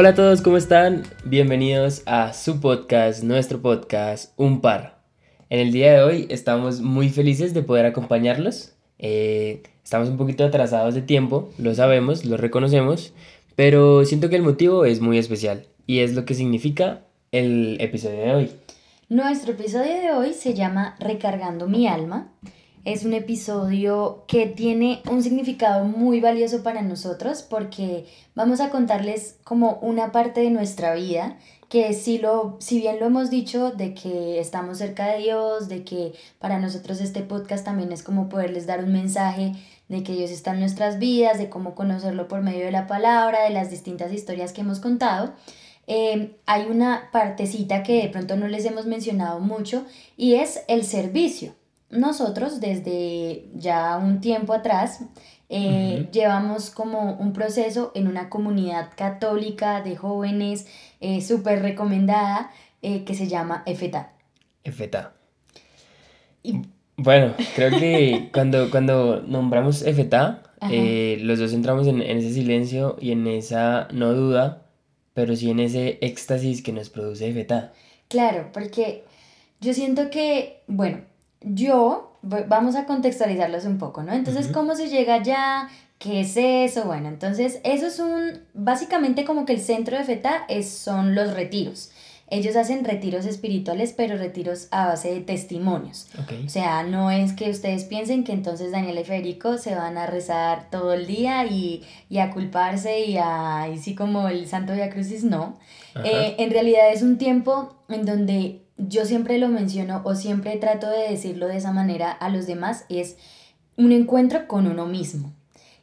Hola a todos, ¿cómo están? Bienvenidos a su podcast, nuestro podcast, Un Par. En el día de hoy estamos muy felices de poder acompañarlos. Eh, estamos un poquito atrasados de tiempo, lo sabemos, lo reconocemos, pero siento que el motivo es muy especial y es lo que significa el episodio de hoy. Nuestro episodio de hoy se llama Recargando mi alma. Es un episodio que tiene un significado muy valioso para nosotros porque vamos a contarles como una parte de nuestra vida que si, lo, si bien lo hemos dicho de que estamos cerca de Dios, de que para nosotros este podcast también es como poderles dar un mensaje de que Dios está en nuestras vidas, de cómo conocerlo por medio de la palabra, de las distintas historias que hemos contado. Eh, hay una partecita que de pronto no les hemos mencionado mucho y es el servicio. Nosotros desde ya un tiempo atrás eh, llevamos como un proceso en una comunidad católica de jóvenes eh, súper recomendada eh, que se llama EFETA. EFETA. Bueno, creo que cuando, cuando nombramos EFETA, los dos entramos en, en, ese silencio y en esa no duda, pero sí en ese éxtasis que nos produce EFETA. Claro, porque yo siento que, bueno, yo vamos a contextualizarlos un poco, ¿no? Entonces, ¿cómo se llega allá? ¿Qué es eso? Bueno, entonces, eso es un, básicamente como que el centro de FETA es, son los retiros. Ellos hacen retiros espirituales, pero retiros a base de testimonios. O sea, no es que ustedes piensen que entonces Daniel y Federico se van a rezar todo el día y, y a culparse y a, y sí como el Santo Via Crucis, no. Eh, en realidad es un tiempo en donde yo siempre lo menciono o siempre trato de decirlo de esa manera a los demás, es un encuentro con uno mismo.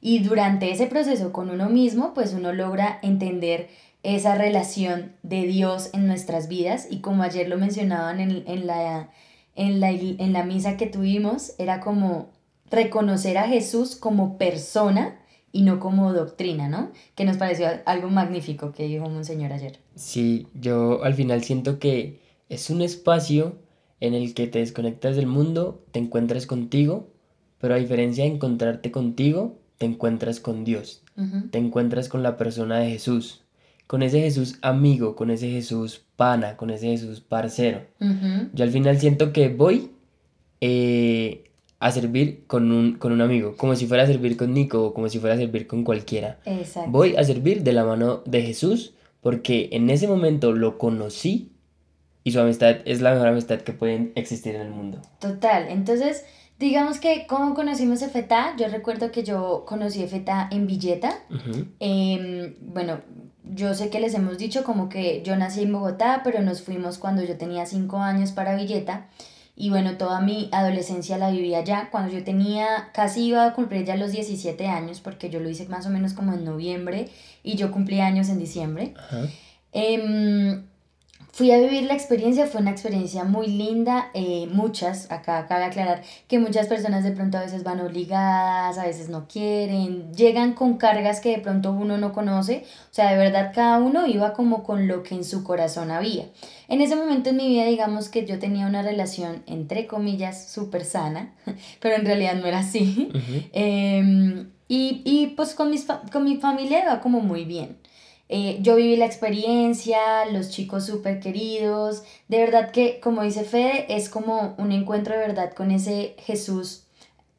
Y durante ese proceso con uno mismo, pues uno logra entender esa relación de Dios en nuestras vidas y como ayer lo mencionaban en, la, en, la, en la misa que tuvimos, era como reconocer a Jesús como persona y no como doctrina, ¿no? Que nos pareció algo magnífico que dijo un señor ayer. Sí, yo al final siento que es un espacio en el que te desconectas del mundo, te encuentras contigo, pero a diferencia de encontrarte contigo, te encuentras con Dios, te encuentras con la persona de Jesús, con ese Jesús amigo, con ese Jesús pana, con ese Jesús parcero. Yo al final siento que voy eh, a servir con un, con un amigo, como si fuera a servir con Nico o como si fuera a servir con cualquiera. Voy a servir de la mano de Jesús porque en ese momento lo conocí y su amistad es la mejor amistad que puede existir en el mundo. Total, entonces digamos que ¿cómo conocimos EFETA? Yo recuerdo que yo conocí EFETA en Villeta. Em, bueno, yo sé que les hemos dicho como que yo nací en Bogotá, pero nos fuimos cuando yo tenía 5 años para Villeta. Y bueno, toda mi adolescencia la viví allá. Cuando yo tenía, casi iba a cumplir ya los 17 años, porque yo lo hice más o menos como en noviembre y yo cumplí años en diciembre. Em, Fui a vivir la experiencia, fue una experiencia muy linda, eh, muchas, acá cabe aclarar que muchas personas de pronto a veces van obligadas, a veces no quieren, llegan con cargas que de pronto uno no conoce, o sea, de verdad cada uno iba como con lo que en su corazón había. En ese momento en mi vida, digamos que yo tenía una relación, entre comillas, súper sana, pero en realidad no era así. Em, y, y, pues con, mis con mi familia iba como muy bien. Eh, yo viví la experiencia, los chicos súper queridos, de verdad que, como dice Fede, es como un encuentro de verdad con ese Jesús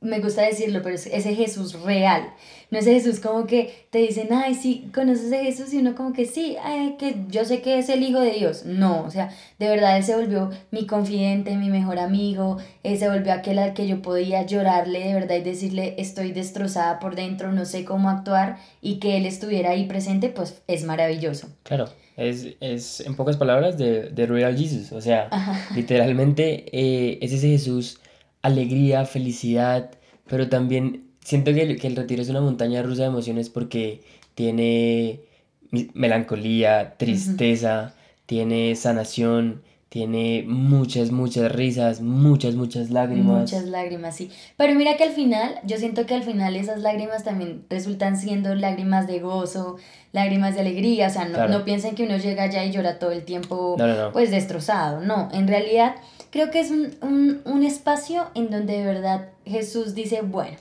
me gusta decirlo, pero es ese Jesús real. No ese Jesús como que te dicen, ay, sí, conoces a Jesús y uno como que sí, ay, que yo sé que es el Hijo de Dios. No, o sea, de verdad Él se volvió mi confidente, mi mejor amigo, Él se volvió aquel al que yo podía llorarle de verdad y decirle, estoy destrozada por dentro, no sé cómo actuar y que Él estuviera ahí presente, pues es maravilloso. Claro. Es, es en pocas palabras de, de Real Jesus, o sea, literalmente eh, es ese Jesús alegría, felicidad, pero también siento que el, que el retiro es una montaña rusa de emociones porque tiene melancolía, tristeza, tiene sanación, tiene muchas, muchas risas, muchas, muchas lágrimas. Muchas lágrimas, sí. Pero mira que al final, yo siento que al final esas lágrimas también resultan siendo lágrimas de gozo, lágrimas de alegría. O sea, no, no piensen que uno llega allá y llora todo el tiempo, pues destrozado. No, en realidad creo que es un, espacio en donde de verdad Jesús dice, bueno,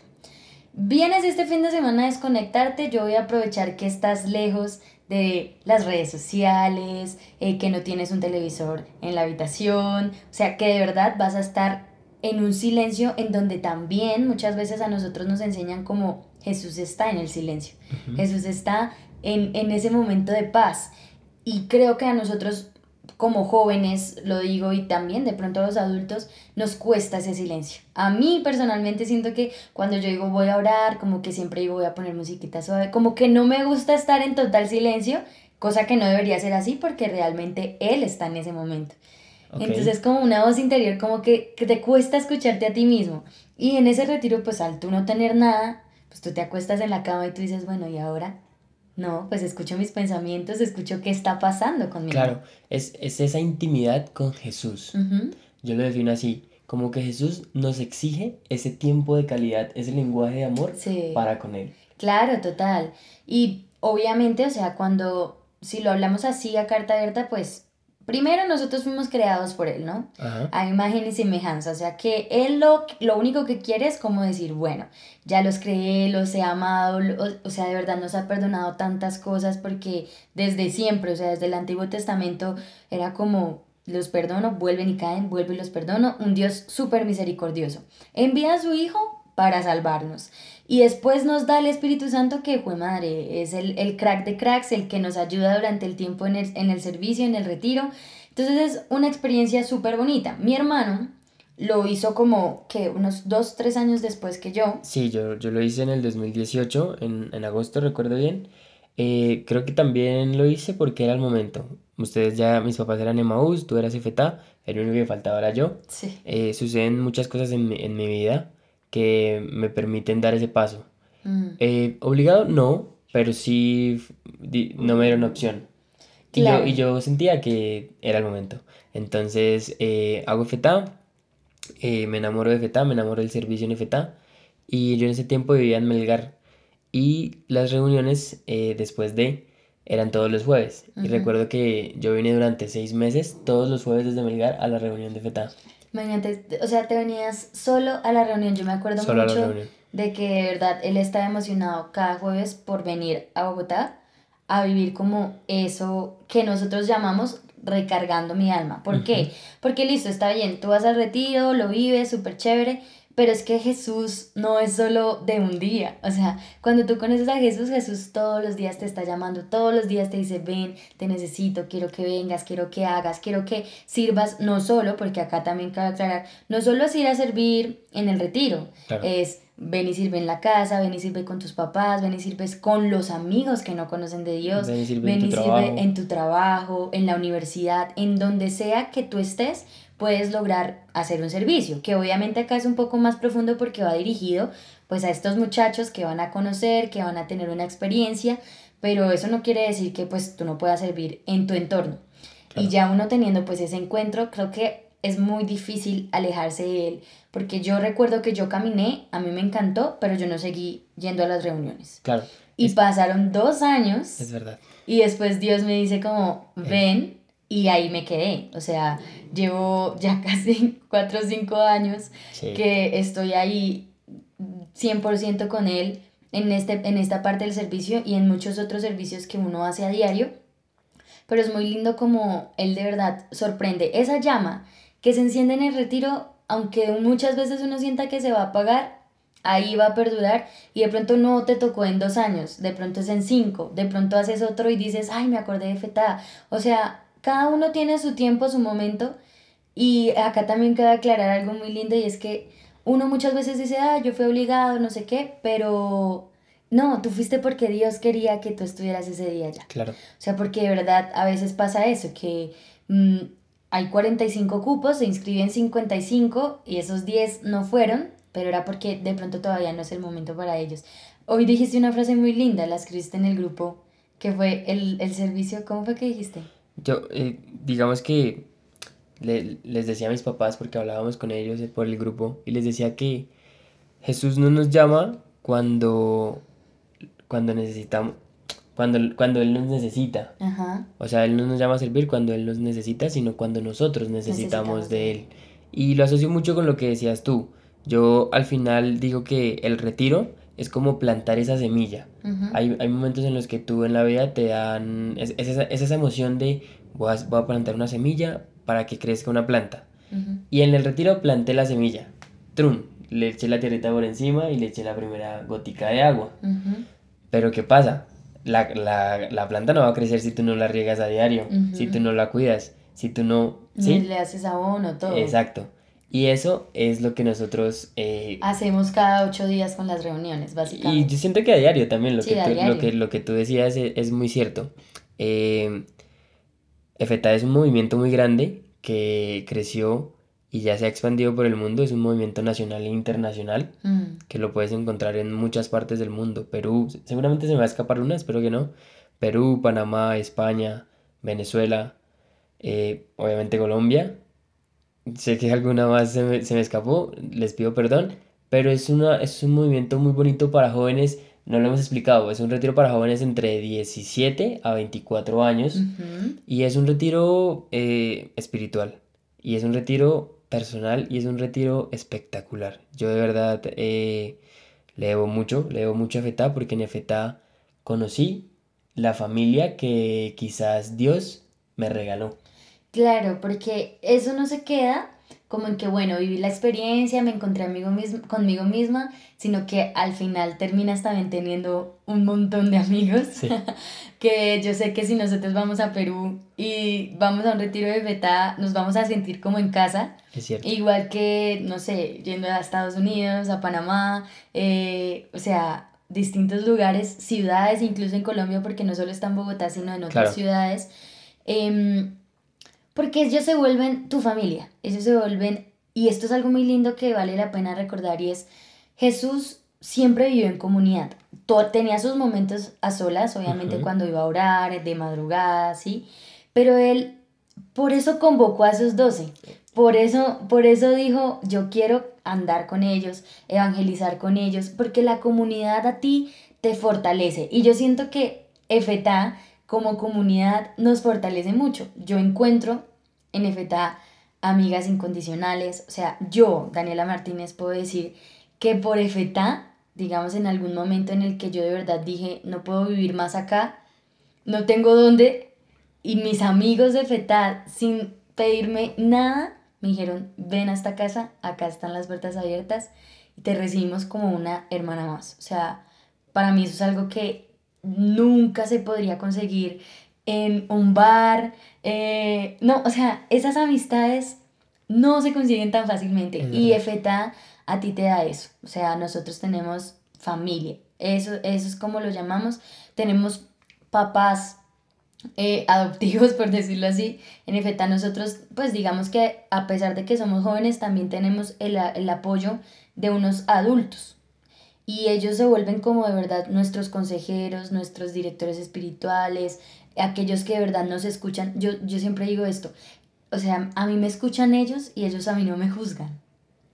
vienes este fin de semana a desconectarte, yo voy a aprovechar que estás lejos de las redes sociales, eh, que no tienes un televisor en la habitación, o sea, que de verdad vas a estar en un silencio en donde también muchas veces a nosotros nos enseñan como Jesús está en el silencio, Jesús está en, en ese momento de paz. Y creo que a nosotros como jóvenes, lo digo, y también de pronto a los adultos, nos cuesta ese silencio. A mí personalmente siento que cuando yo digo voy a orar, como que siempre digo voy a poner musiquita suave, como que no me gusta estar en total silencio, cosa que no debería ser así porque realmente Él está en ese momento. Entonces es como una voz interior, como que, que, te cuesta escucharte a ti mismo. Y en ese retiro, pues al tú no tener nada, pues tú te acuestas en la cama y tú dices, bueno, ¿y ahora? No, pues escucho mis pensamientos, escucho qué está pasando conmigo. Claro, es, esa intimidad con Jesús. Yo lo defino así, como que Jesús nos exige ese tiempo de calidad, ese lenguaje de amor para con Él. Claro, total. Y obviamente, o sea, cuando, si lo hablamos así a carta abierta, pues Primero, nosotros fuimos creados por Él, ¿no? A imagen y semejanza. O sea, que Él lo, lo único que quiere es como decir, bueno, ya los creé, los he amado, o, sea, de verdad nos ha perdonado tantas cosas porque desde siempre, o sea, desde el Antiguo Testamento era como, los perdono, vuelven y caen, vuelvo y los perdono. Un Dios súper misericordioso. Envía a su Hijo para salvarnos. Y después nos da el Espíritu Santo que, fue madre, es el, el, crack de cracks, el que nos ayuda durante el tiempo en el, en el servicio, en el retiro. Entonces es una experiencia súper bonita. Mi hermano lo hizo como que unos dos, tres años después que yo. Sí, yo, yo lo hice en el 2018, en, en agosto, recuerdo bien. Eh, creo que también lo hice porque era el momento. Ustedes ya, mis papás eran Emmaús, tú eras Ifetá, el único que faltaba era yo. Sí. Eh, suceden muchas cosas en, en mi vida que me permiten dar ese paso. Mm. Eh, obligado no, pero sí no me era una opción. Y, yo, y yo sentía que era el momento. Entonces eh, hago FETA, eh, me enamoro de FETA, me enamoro del servicio en FETA. Y yo en ese tiempo vivía en Melgar. Y las reuniones después de eran todos los jueves. Y recuerdo que yo vine durante seis meses, todos los jueves desde Melgar, a la reunión de FETA. Imagínate, o sea, te venías solo a la reunión. Yo me acuerdo mucho de que de verdad él estaba emocionado cada jueves por venir a Bogotá a vivir como eso que nosotros llamamos recargando mi alma. ¿Por qué? Porque listo, está bien, tú vas al retiro, lo vives, súper chévere, pero es que Jesús no es solo de un día. O sea, cuando tú conoces a Jesús, Jesús todos los días te está llamando, todos los días te dice, ven, te necesito, quiero que vengas, quiero que hagas, quiero que sirvas, no solo, porque acá también cabe aclarar, no solo es ir a servir en el retiro, es ven y sirve en la casa, ven y sirve con tus papás, ven y sirves con los amigos que no conocen de Dios, ven y sirve, en, sirve en tu trabajo, en la universidad, en donde sea que tú estés, puedes lograr hacer un servicio, que obviamente acá es un poco más profundo porque va dirigido pues a estos muchachos que van a conocer, que van a tener una experiencia, pero eso no quiere decir que pues tú no puedas servir en tu entorno. Y ya uno teniendo pues ese encuentro, creo que es muy difícil alejarse de él, porque yo recuerdo que yo caminé, a mí me encantó, pero yo no seguí yendo a las reuniones. Claro. Y pasaron dos años. Es verdad. Y después Dios me dice como, ven, y ahí me quedé. O sea, llevo ya casi 4 o 5 años que estoy ahí 100% con él en, este, en esta parte del servicio y en muchos otros servicios que uno hace a diario. Pero es muy lindo como él de verdad sorprende. Esa llama que se enciende en el retiro, aunque muchas veces uno sienta que se va a apagar, ahí va a perdurar y de pronto no te tocó en dos años, de pronto es en cinco, de pronto haces otro y dices, ay, me acordé de Feta. O sea, cada uno tiene su tiempo, su momento. Y acá también queda aclarar algo muy lindo y es que uno muchas veces dice, ah, yo fui obligado, no sé qué, pero no, tú fuiste porque Dios quería que tú estuvieras ese día ya. Claro. O sea, porque de verdad a veces pasa eso, que mm, hay 45 cupos, se inscriben 55 y esos 10 no fueron, pero era porque de pronto todavía no es el momento para ellos. Hoy dijiste una frase muy linda, la escribiste en el grupo, que fue el, el servicio, ¿cómo fue que dijiste? Yo, eh, digamos que les decía a mis papás, porque hablábamos con ellos por el grupo, y les decía que Jesús no nos llama cuando, cuando necesitamos, cuando, cuando Él nos necesita. O sea, Él no nos llama a servir cuando Él nos necesita, sino cuando nosotros necesitamos, de Él. Y lo asocio mucho con lo que decías tú. Yo al final digo que el retiro es como plantar esa semilla. hay, hay, momentos en los que tú en la vida te dan, es, esa, esa, emoción de voy a, voy a, plantar una semilla para que crezca una planta. Y en el retiro planté la semilla. Trum, le eché la tierrita por encima y le eché la primera gotica de agua. Pero ¿qué pasa? La, la, la, planta no va a crecer si tú no la riegas a diario, si tú no la cuidas, si tú no... ¿sí? le haces abono, todo. Exacto. Y eso es lo que nosotros... Eh, Hacemos cada ocho días con las reuniones, básicamente. Y yo siento que a diario también, lo, que, tú, lo, que, lo que tú decías es, muy cierto. Eh, EFETA es un movimiento muy grande que creció y ya se ha expandido por el mundo. Es un movimiento nacional e internacional mm. que lo puedes encontrar en muchas partes del mundo. Perú, seguramente se me va a escapar una, espero que no. Perú, Panamá, España, Venezuela, eh, obviamente Colombia sé que alguna más se me, se me, escapó, les pido perdón, pero es, una, es un movimiento muy bonito para jóvenes, no lo hemos explicado, es un retiro para jóvenes entre 17 a 24 años y es un retiro eh, espiritual y es un retiro personal y es un retiro espectacular. Yo de verdad eh, le debo mucho, le debo mucho a FETA porque en FETA conocí la familia que quizás Dios me regaló. Claro, porque eso no se queda como en que, bueno, viví la experiencia, me encontré amigo mismo, conmigo misma, sino que al final terminas también teniendo un montón de amigos, que yo sé que si nosotros vamos a Perú y vamos a un retiro de beta, nos vamos a sentir como en casa. Es cierto. Igual que, no sé, yendo a Estados Unidos, a Panamá, eh, o sea, distintos lugares, ciudades, incluso en Colombia, porque no solo está en Bogotá, sino en otras ciudades. Eh, porque ellos se vuelven tu familia, ellos se vuelven, y esto es algo muy lindo que vale la pena recordar y es, Jesús siempre vivió en comunidad, tenía sus momentos a solas, obviamente cuando iba a orar, de madrugada, ¿sí? Pero él, por eso convocó a sus doce, por eso, por eso dijo, yo quiero andar con ellos, evangelizar con ellos, porque la comunidad a ti te fortalece. Y yo siento que Efetá como comunidad nos fortalece mucho. Yo encuentro en EFETA amigas incondicionales, o sea, yo, Daniela Martínez, puedo decir que por EFETA, digamos en algún momento en el que yo de verdad dije, no puedo vivir más acá, no tengo dónde, y mis amigos de EFETA, sin pedirme nada, me dijeron, ven a esta casa, acá están las puertas abiertas, y te recibimos como una hermana más. O sea, para mí eso es algo que nunca se podría conseguir en un bar. Eh, no, o sea, esas amistades no se consiguen tan fácilmente. Y EFETA a ti te da eso. O sea, nosotros tenemos familia. Eso, eso es como lo llamamos. Tenemos papás eh, adoptivos, por decirlo así. En EFETA nosotros, pues digamos que a pesar de que somos jóvenes, también tenemos el, el apoyo de unos adultos y ellos se vuelven como de verdad nuestros consejeros, nuestros directores espirituales, aquellos que de verdad nos escuchan. Yo, yo siempre digo esto, o sea, a mí me escuchan ellos y ellos a mí no me juzgan,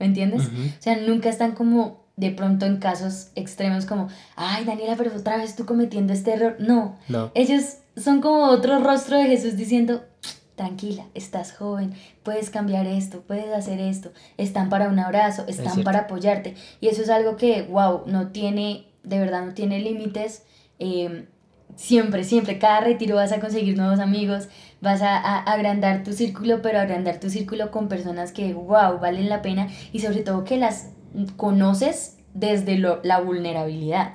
¿me entiendes? O sea, nunca están como de pronto en casos extremos como, ay Daniela, pero otra vez tú cometiendo este error. No, no. ellos son como otro rostro de Jesús diciendo, tranquila, estás joven, puedes cambiar esto, puedes hacer esto, están para un abrazo, están para apoyarte. Y eso es algo que, wow, no tiene, de verdad no tiene límites. Eh, siempre, siempre, cada retiro vas a conseguir nuevos amigos, vas a, a, agrandar tu círculo, pero agrandar tu círculo con personas que, wow, valen la pena y sobre todo que las conoces desde lo, la vulnerabilidad.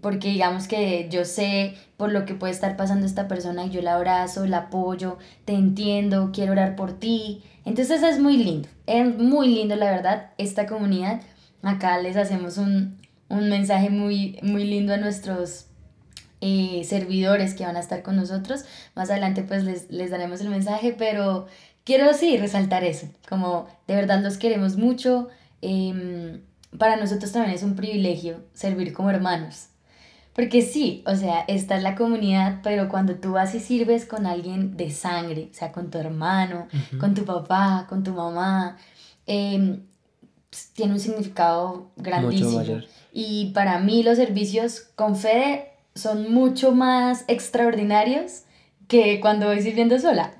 Porque digamos que yo sé por lo que puede estar pasando esta persona y yo la abrazo, la apoyo, te entiendo, quiero orar por ti. Entonces es muy lindo, es muy lindo la verdad esta comunidad. Acá les hacemos un, mensaje muy, muy lindo a nuestros eh, servidores que van a estar con nosotros. Más adelante pues les, daremos el mensaje, pero quiero sí resaltar eso, como de verdad los queremos mucho. Em, para nosotros también es un privilegio servir como hermanos. Porque sí, o sea, esta es la comunidad, pero cuando tú vas y sirves con alguien de sangre, o sea, con tu hermano, con tu papá, con tu mamá, em, tiene un significado grandísimo. Y para mí los servicios con Fede son mucho más extraordinarios que cuando voy sirviendo sola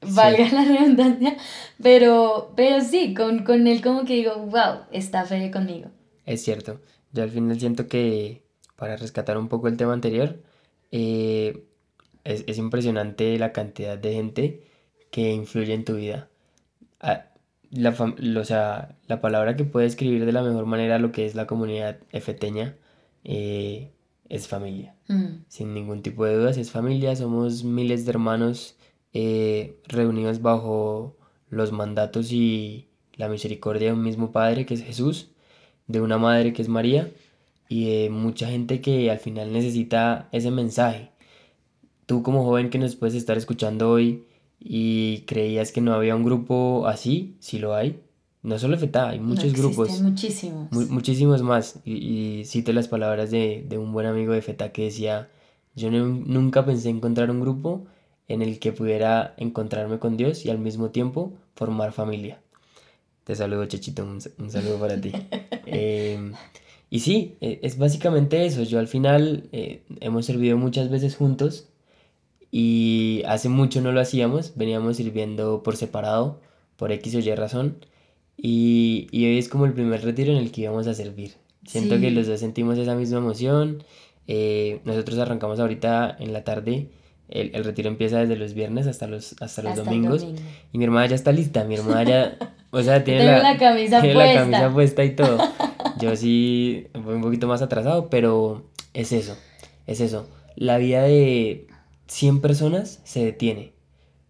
valga la redundancia, pero, pero sí, con, con él como que digo, wow, está fe conmigo. Es cierto. Yo al final siento que, para rescatar un poco el tema anterior, eh, es, impresionante la cantidad de gente que influye en tu vida. Ah, la, o sea, la palabra que puede escribir de la mejor manera lo que es la comunidad efeteña eh, es familia. Mm. Sin ningún tipo de dudas, es familia. Somos miles de hermanos eh, reunidos bajo los mandatos y la misericordia de un mismo Padre que es Jesús, de una madre que es María y de mucha gente que al final necesita ese mensaje. Tú como joven que nos puedes estar escuchando hoy y creías que no había un grupo así, sí lo hay. No solo FETA, hay muchos grupos. Muchísimos. muchísimos más. Y, y, cito las palabras de, un buen amigo de FETA que decía, yo nunca pensé encontrar un grupo en el que pudiera encontrarme con Dios y al mismo tiempo formar familia. Te saludo, Chechito, un, saludo para ti. Em, y sí, e, es básicamente eso. Yo al final eh, hemos servido muchas veces juntos y hace mucho no lo hacíamos. Veníamos sirviendo por separado, por X o Y razón. Y, hoy es como el primer retiro en el que íbamos a servir. Siento que los dos sentimos esa misma emoción. Eh, nosotros arrancamos ahorita en la tarde el, el, retiro empieza desde los viernes hasta los, hasta los domingos. Y mi hermana ya está lista. Mi hermana ya, o sea, tiene, la, camisa tiene puesta. la camisa puesta y todo. Yo sí voy un poquito más atrasado, pero es eso. Es eso. La vida de 100 personas se detiene.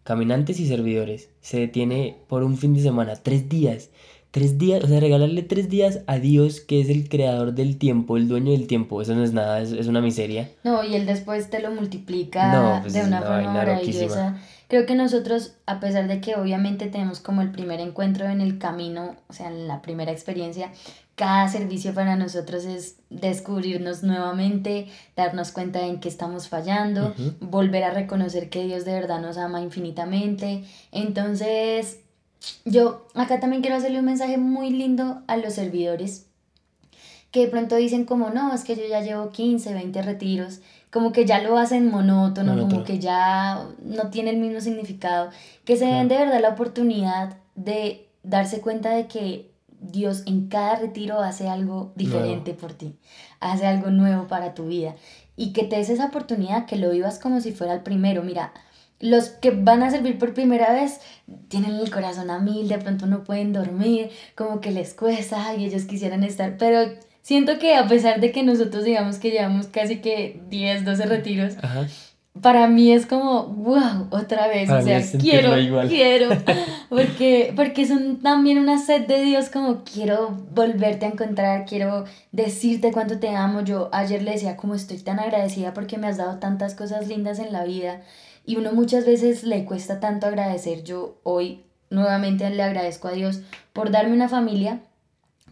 Caminantes y servidores. Se detiene por un fin de semana, tres días. Tres días, o sea, regalarle tres días a Dios, que es el creador del tiempo, el dueño del tiempo, eso no es nada, es, una miseria. No, y él después te lo multiplica pues de una, forma maravillosa. Creo que nosotros, a pesar de que obviamente tenemos como el primer encuentro en el camino, o sea, la primera experiencia, cada servicio para nosotros es descubrirnos nuevamente, darnos cuenta en qué estamos fallando, volver a reconocer que Dios de verdad nos ama infinitamente. Entonces, yo acá también quiero hacerle un mensaje muy lindo a los servidores que de pronto dicen como, no, es que yo ya llevo 15, 20 retiros, como que ya lo hacen monótono, como que ya no tiene el mismo significado, que se den de verdad la oportunidad de darse cuenta de que Dios en cada retiro hace algo diferente por ti, hace algo nuevo para tu vida y que te des esa oportunidad, que lo vivas como si fuera el primero. Mira, los que van a servir por primera vez tienen el corazón a mil, de pronto no pueden dormir, como que les cuesta y ellos quisieran estar, pero siento que a pesar de que nosotros digamos que llevamos casi que 10, 12 retiros, para mí es como, wow, otra vez, o sea, quiero, quiero, porque, porque son también una sed de Dios como quiero volverte a encontrar, quiero decirte cuánto te amo. Yo ayer le decía como estoy tan agradecida porque me has dado tantas cosas lindas en la vida y uno muchas veces le cuesta tanto agradecer. Yo hoy nuevamente le agradezco a Dios por darme una familia,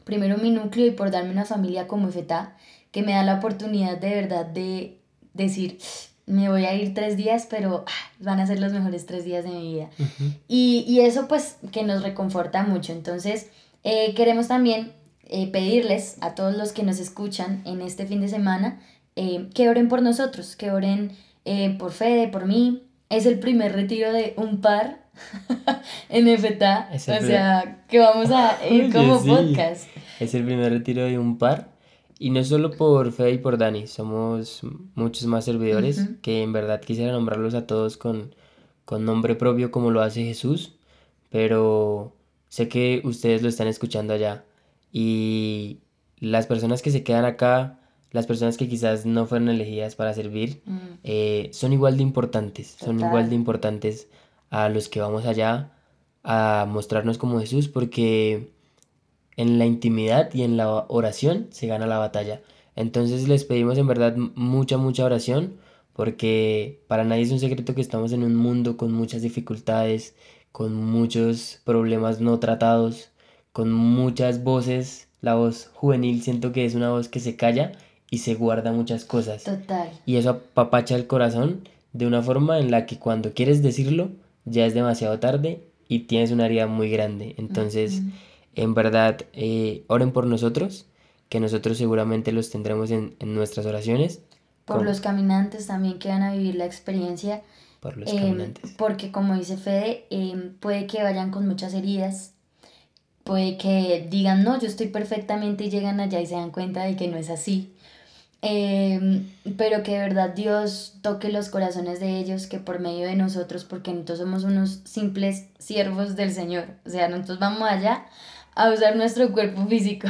primero mi núcleo y por darme una familia como FETA, que me da la oportunidad de verdad de decir, me voy a ir tres días, pero ah, van a ser los mejores tres días de mi vida. y, eso pues que nos reconforta mucho. Entonces, eh, queremos también eh, pedirles a todos los que nos escuchan en este fin de semana eh, que oren por nosotros, que oren por Fede, por mí. Es el primer retiro de un par en FTA. o sea, que vamos a ir como podcast. Es el primer retiro de un par. Y no solo por Fede y por Dani, somos muchos más servidores que en verdad quisiera nombrarlos a todos con, con nombre propio como lo hace Jesús, pero sé que ustedes lo están escuchando allá y las personas que se quedan acá las personas que quizás no fueron elegidas para servir mm. eh, son igual de importantes, son igual de importantes a los que vamos allá a mostrarnos como Jesús porque en la intimidad y en la oración se gana la batalla. Entonces les pedimos en verdad mucha, mucha oración porque para nadie es un secreto que estamos en un mundo con muchas dificultades, con muchos problemas no tratados, con muchas voces. La voz juvenil siento que es una voz que se calla y se guarda muchas cosas. Total. Y eso apapacha el corazón de una forma en la que cuando quieres decirlo ya es demasiado tarde y tienes una herida muy grande. Entonces, en verdad, eh, oren por nosotros, que nosotros seguramente los tendremos en, nuestras oraciones. Por los caminantes también que van a vivir la experiencia. Por los em, caminantes. Porque como dice Fede, em, puede que vayan con muchas heridas, puede que digan, no, yo estoy perfectamente y llegan allá y se dan cuenta de que no es así. Em, pero que de verdad Dios toque los corazones de ellos, que por medio de nosotros, porque nosotros somos unos simples siervos del Señor, o sea, nosotros vamos allá a usar nuestro cuerpo físico.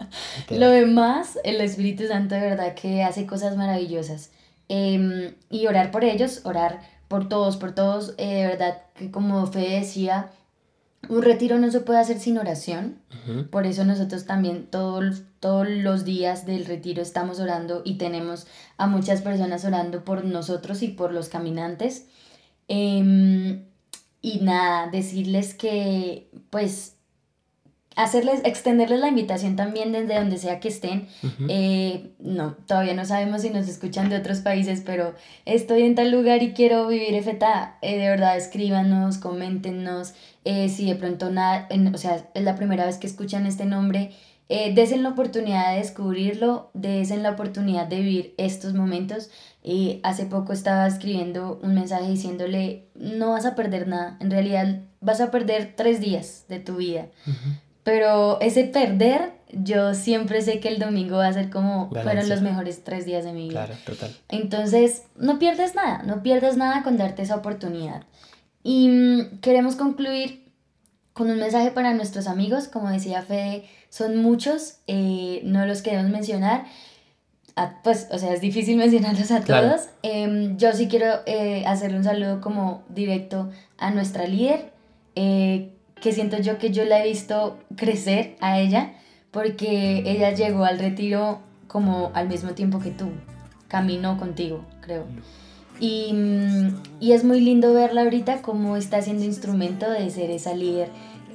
Lo demás, el Espíritu Santo de verdad que hace cosas maravillosas. Em, y orar por ellos, orar por todos, por todos, eh, de verdad que como Fe decía, un retiro no se puede hacer sin oración, por eso nosotros también todos todos los días del retiro estamos orando y tenemos a muchas personas orando por nosotros y por los caminantes. Em, y nada, decirles que pues hacerles, extenderles la invitación también desde donde sea que estén. Eh, no, todavía no sabemos si nos escuchan de otros países, pero estoy en tal lugar y quiero vivir FTA. Eh, de verdad, escríbanos, coméntenos. Eh, si de pronto nada, o sea, es la primera vez que escuchan este nombre, eh, desen la oportunidad de descubrirlo, desen la oportunidad de vivir estos momentos. Y hace poco estaba escribiendo un mensaje diciéndole, no vas a perder nada, en realidad vas a perder tres días de tu vida. Pero ese perder, yo siempre sé que el domingo va a ser como fueron los mejores tres días de mi vida. Claro, total. Entonces, no pierdes nada, no pierdes nada con darte esa oportunidad. Y mm, queremos concluir con un mensaje para nuestros amigos, como decía Fede, son muchos, eh, no los queremos mencionar. pues, o sea, es difícil mencionarlos a todos. Em, yo sí quiero eh, hacerle un saludo como directo a nuestra líder, eh, que siento yo que yo la he visto crecer a ella porque ella llegó al retiro como al mismo tiempo que tú, caminó contigo, creo. Y, mm, y es muy lindo verla ahorita como está siendo instrumento de ser esa líder.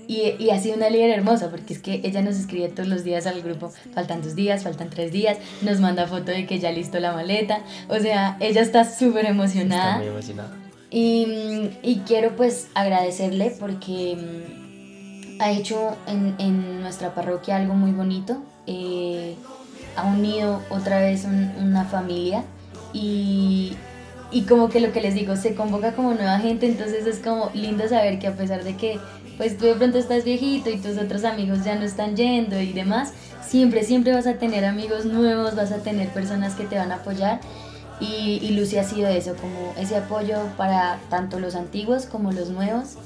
Y, y, ha sido una líder hermosa porque es que ella nos escribe todos los días al grupo, faltan dos días, faltan tres días, nos manda foto de que ya listo la maleta, o sea, ella está súper emocionada. Está muy emocionada. Y, y, quiero pues agradecerle porque mm, ha hecho en, en nuestra parroquia algo muy bonito. Eh, ha unido otra vez una familia y, y como que lo que les digo, se convoca como nueva gente, entonces es como lindo saber que a pesar de que pues tú de pronto estás viejito y tus otros amigos ya no están yendo y demás, siempre, siempre vas a tener amigos nuevos, vas a tener personas que te van a apoyar y, y Lucy ha sido eso, como ese apoyo para tanto los antiguos como los nuevos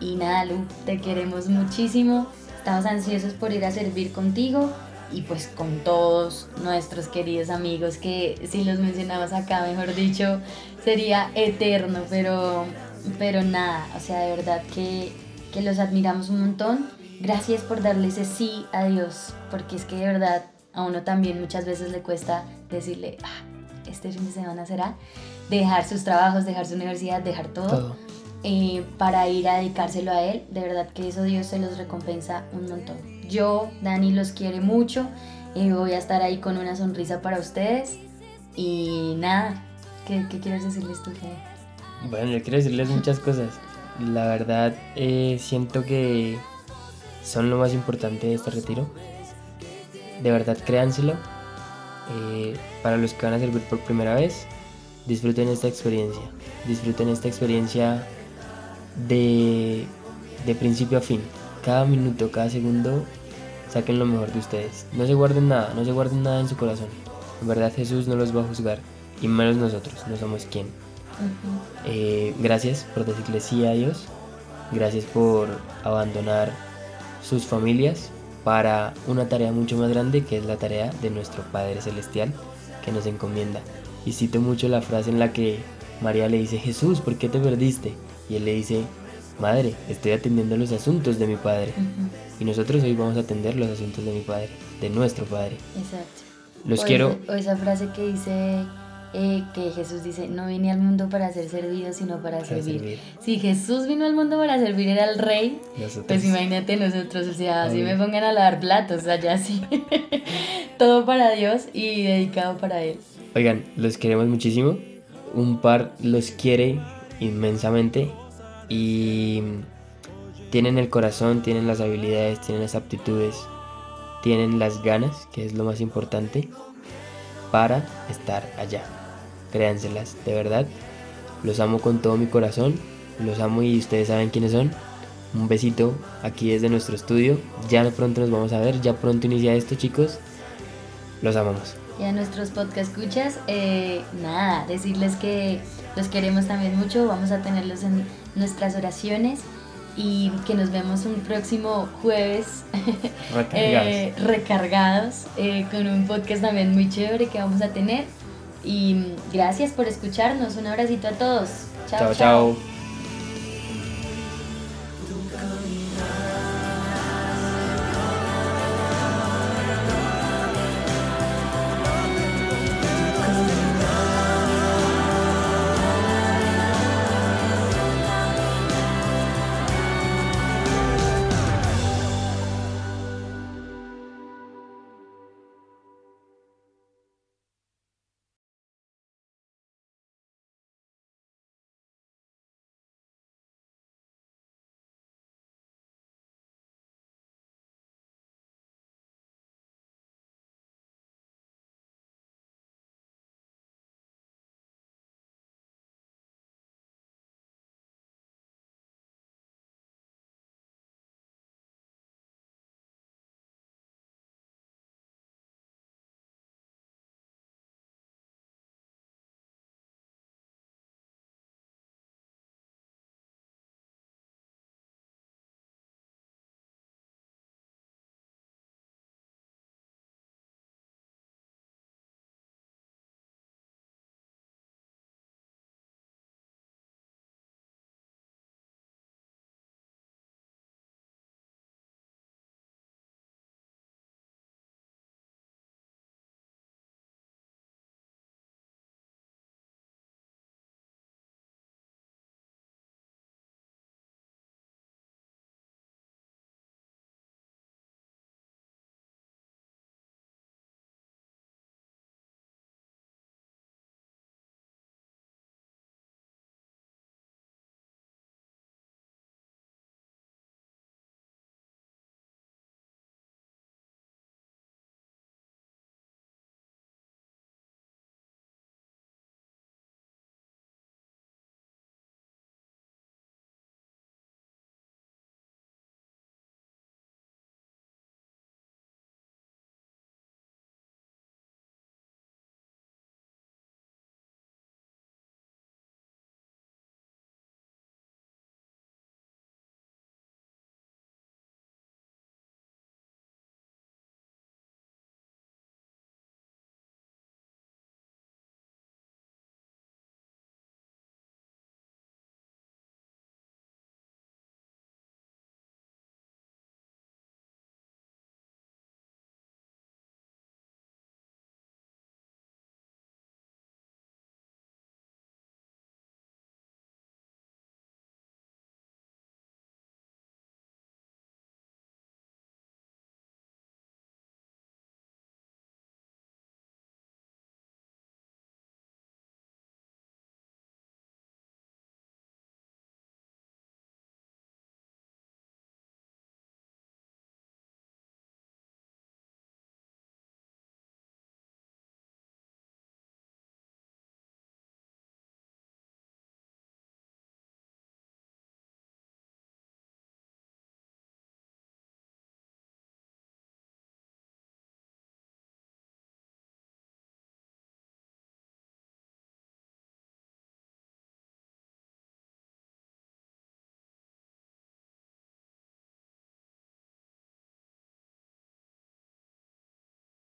y nada, Lu, te queremos muchísimo. Estamos ansiosos por ir a servir contigo y pues con todos nuestros queridos amigos que si los mencionamos acá, mejor dicho, sería eterno, pero, pero nada, o sea, de verdad que, que los admiramos un montón. Gracias por darle ese sí a Dios, porque es que de verdad a uno también muchas veces le cuesta decirle, ah, este fin de semana será, dejar sus trabajos, dejar su universidad, dejar todo eh, para ir a dedicárselo a Él. De verdad que eso Dios se los recompensa un montón. Yo, Dani, los quiere mucho. y voy a estar ahí con una sonrisa para ustedes. Y nada, ¿qué, qué quieres decirles tú? Bueno, yo quiero decirles muchas cosas. La verdad, eh, siento que son lo más importante de este retiro. De verdad, créanselo. Eh, para los que van a servir por primera vez, disfruten esta experiencia. Disfruten esta experiencia de, de principio a fin. Cada minuto, cada segundo, saquen lo mejor de ustedes. No se guarden nada, no se guarden nada en su corazón. En verdad Jesús no los va a juzgar, y menos nosotros, no somos quien. Eh, gracias por decirle sí a Dios. Gracias por abandonar sus familias para una tarea mucho más grande que es la tarea de nuestro Padre Celestial que nos encomienda. Y cito mucho la frase en la que María le dice, Jesús, ¿por qué te perdiste? Y él le dice, Madre, estoy atendiendo los asuntos de mi Padre. Y nosotros hoy vamos a atender los asuntos de mi Padre, de nuestro Padre. Exacto. Los quiero... o esa frase que dice... Eh, que Jesús dice, no vine al mundo para ser servido, sino para, servir. Si Jesús vino al mundo para servir, era el rey, pues imagínate nosotros, o sea, así me pongan a lavar platos, allá sí. Todo para Dios y dedicado para Él. Oigan, los queremos muchísimo. Un par los quiere inmensamente y tienen el corazón, tienen las habilidades, tienen las aptitudes, tienen las ganas, que es lo más importante, para estar allá. Créanselas, de verdad. Los amo con todo mi corazón, los amo y ustedes saben quiénes son. Un besito aquí desde nuestro estudio. Ya pronto nos vamos a ver, ya pronto inicia esto, chicos. Los amamos. Y a nuestros podcast escuchas, eh, nada, decirles que los queremos también mucho. Vamos a tenerlos en nuestras oraciones y que nos vemos un próximo jueves recargados, eh, eh, con un podcast también muy chévere que vamos a tener. Y gracias por escucharnos. Un abracito a todos. chao. chao. chao.